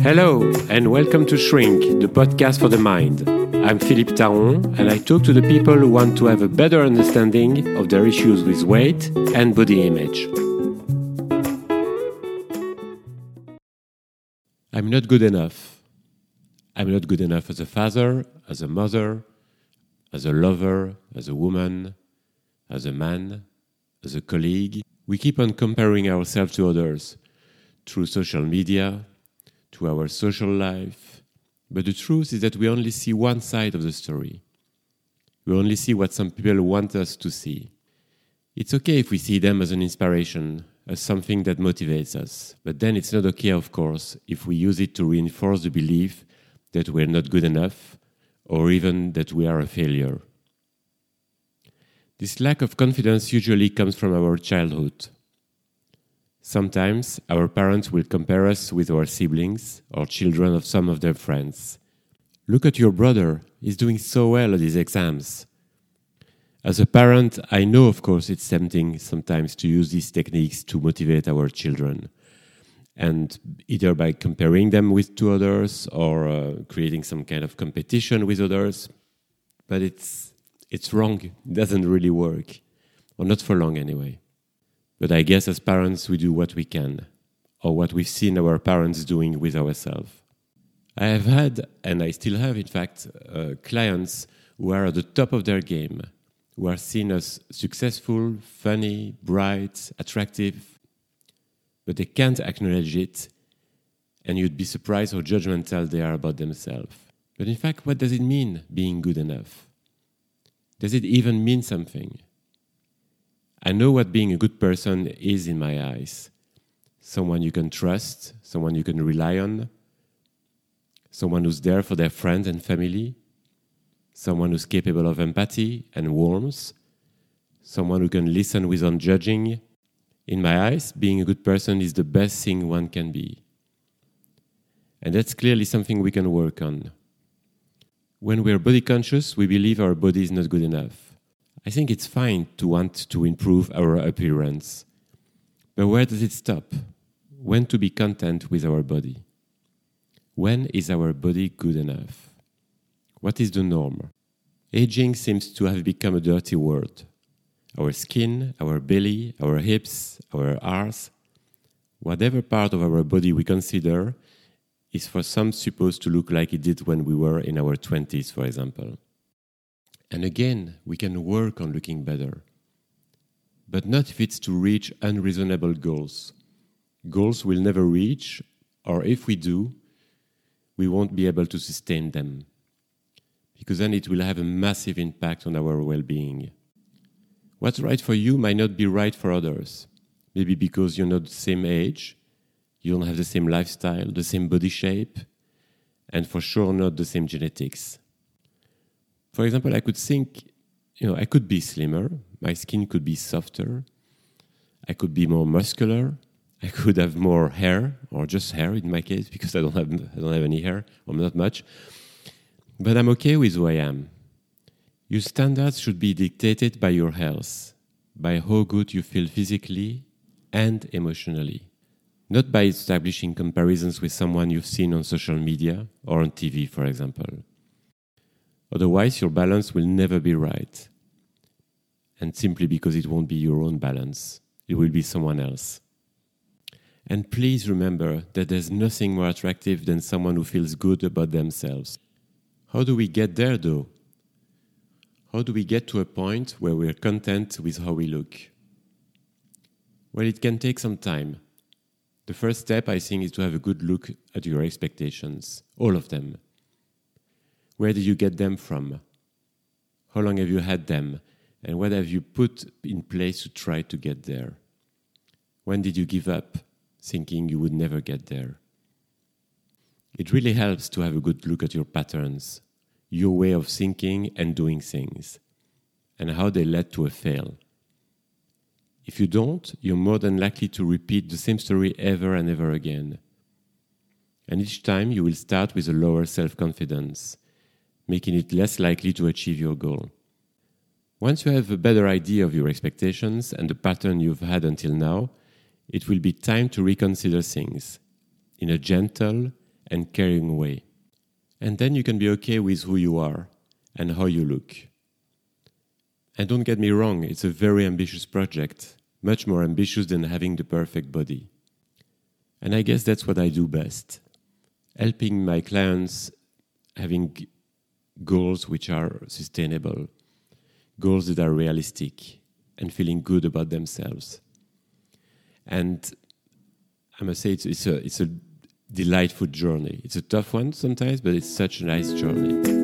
Hello, and welcome to Shrink, the podcast for the mind. I'm Philippe Taron, and I talk to the people who want to have a better understanding of their issues with weight and body image. I'm not good enough. I'm not good enough as a father, as a mother, as a lover, as a woman, as a man, as a colleague. We keep on comparing ourselves to others through social media, to our social life. But the truth is that we only see one side of the story. We only see what some people want us to see. It's okay if we see them as an inspiration, as something that motivates us. But then it's not okay, of course, if we use it to reinforce the belief that we're not good enough or even that we are a failure. This lack of confidence usually comes from our childhood. Sometimes our parents will compare us with our siblings or children of some of their friends. Look at your brother, he's doing so well at his exams. As a parent, I know, of course, it's tempting sometimes to use these techniques to motivate our children. And either by comparing them with two others or uh, creating some kind of competition with others. But it's, it's wrong. It doesn't really work. Or not for long, anyway. But I guess as parents, we do what we can, or what we've seen our parents doing with ourselves. I have had, and I still have, in fact, uh, clients who are at the top of their game, who are seen as successful, funny, bright, attractive, but they can't acknowledge it, and you'd be surprised how judgmental they are about themselves. But in fact, what does it mean being good enough? Does it even mean something? I know what being a good person is in my eyes someone you can trust, someone you can rely on, someone who's there for their friends and family, someone who's capable of empathy and warmth, someone who can listen without judging. In my eyes, being a good person is the best thing one can be. And that's clearly something we can work on. When we're body conscious, we believe our body is not good enough. I think it's fine to want to improve our appearance. But where does it stop? When to be content with our body? When is our body good enough? What is the norm? Aging seems to have become a dirty word. Our skin, our belly, our hips, our arms, whatever part of our body we consider is for some supposed to look like it did when we were in our 20s, for example. And again, we can work on looking better. But not if it's to reach unreasonable goals. Goals we'll never reach, or if we do, we won't be able to sustain them. Because then it will have a massive impact on our well being. What's right for you might not be right for others. Maybe because you're not the same age, you don't have the same lifestyle, the same body shape, and for sure not the same genetics. For example, I could think, you know, I could be slimmer, my skin could be softer, I could be more muscular, I could have more hair, or just hair in my case, because I don't have I don't have any hair, or not much. But I'm okay with who I am. Your standards should be dictated by your health, by how good you feel physically and emotionally, not by establishing comparisons with someone you've seen on social media or on TV, for example. Otherwise, your balance will never be right. And simply because it won't be your own balance, it will be someone else. And please remember that there's nothing more attractive than someone who feels good about themselves. How do we get there, though? How do we get to a point where we're content with how we look? Well, it can take some time. The first step, I think, is to have a good look at your expectations, all of them. Where did you get them from? How long have you had them? And what have you put in place to try to get there? When did you give up, thinking you would never get there? It really helps to have a good look at your patterns, your way of thinking and doing things, and how they led to a fail. If you don't, you're more than likely to repeat the same story ever and ever again. And each time you will start with a lower self confidence making it less likely to achieve your goal. Once you have a better idea of your expectations and the pattern you've had until now, it will be time to reconsider things in a gentle and caring way. And then you can be okay with who you are and how you look. And don't get me wrong, it's a very ambitious project, much more ambitious than having the perfect body. And I guess that's what I do best helping my clients having goals which are sustainable, goals that are realistic, and feeling good about themselves. And I must say, it's, it's, a, it's a delightful journey. It's a tough one sometimes, but it's such a nice journey.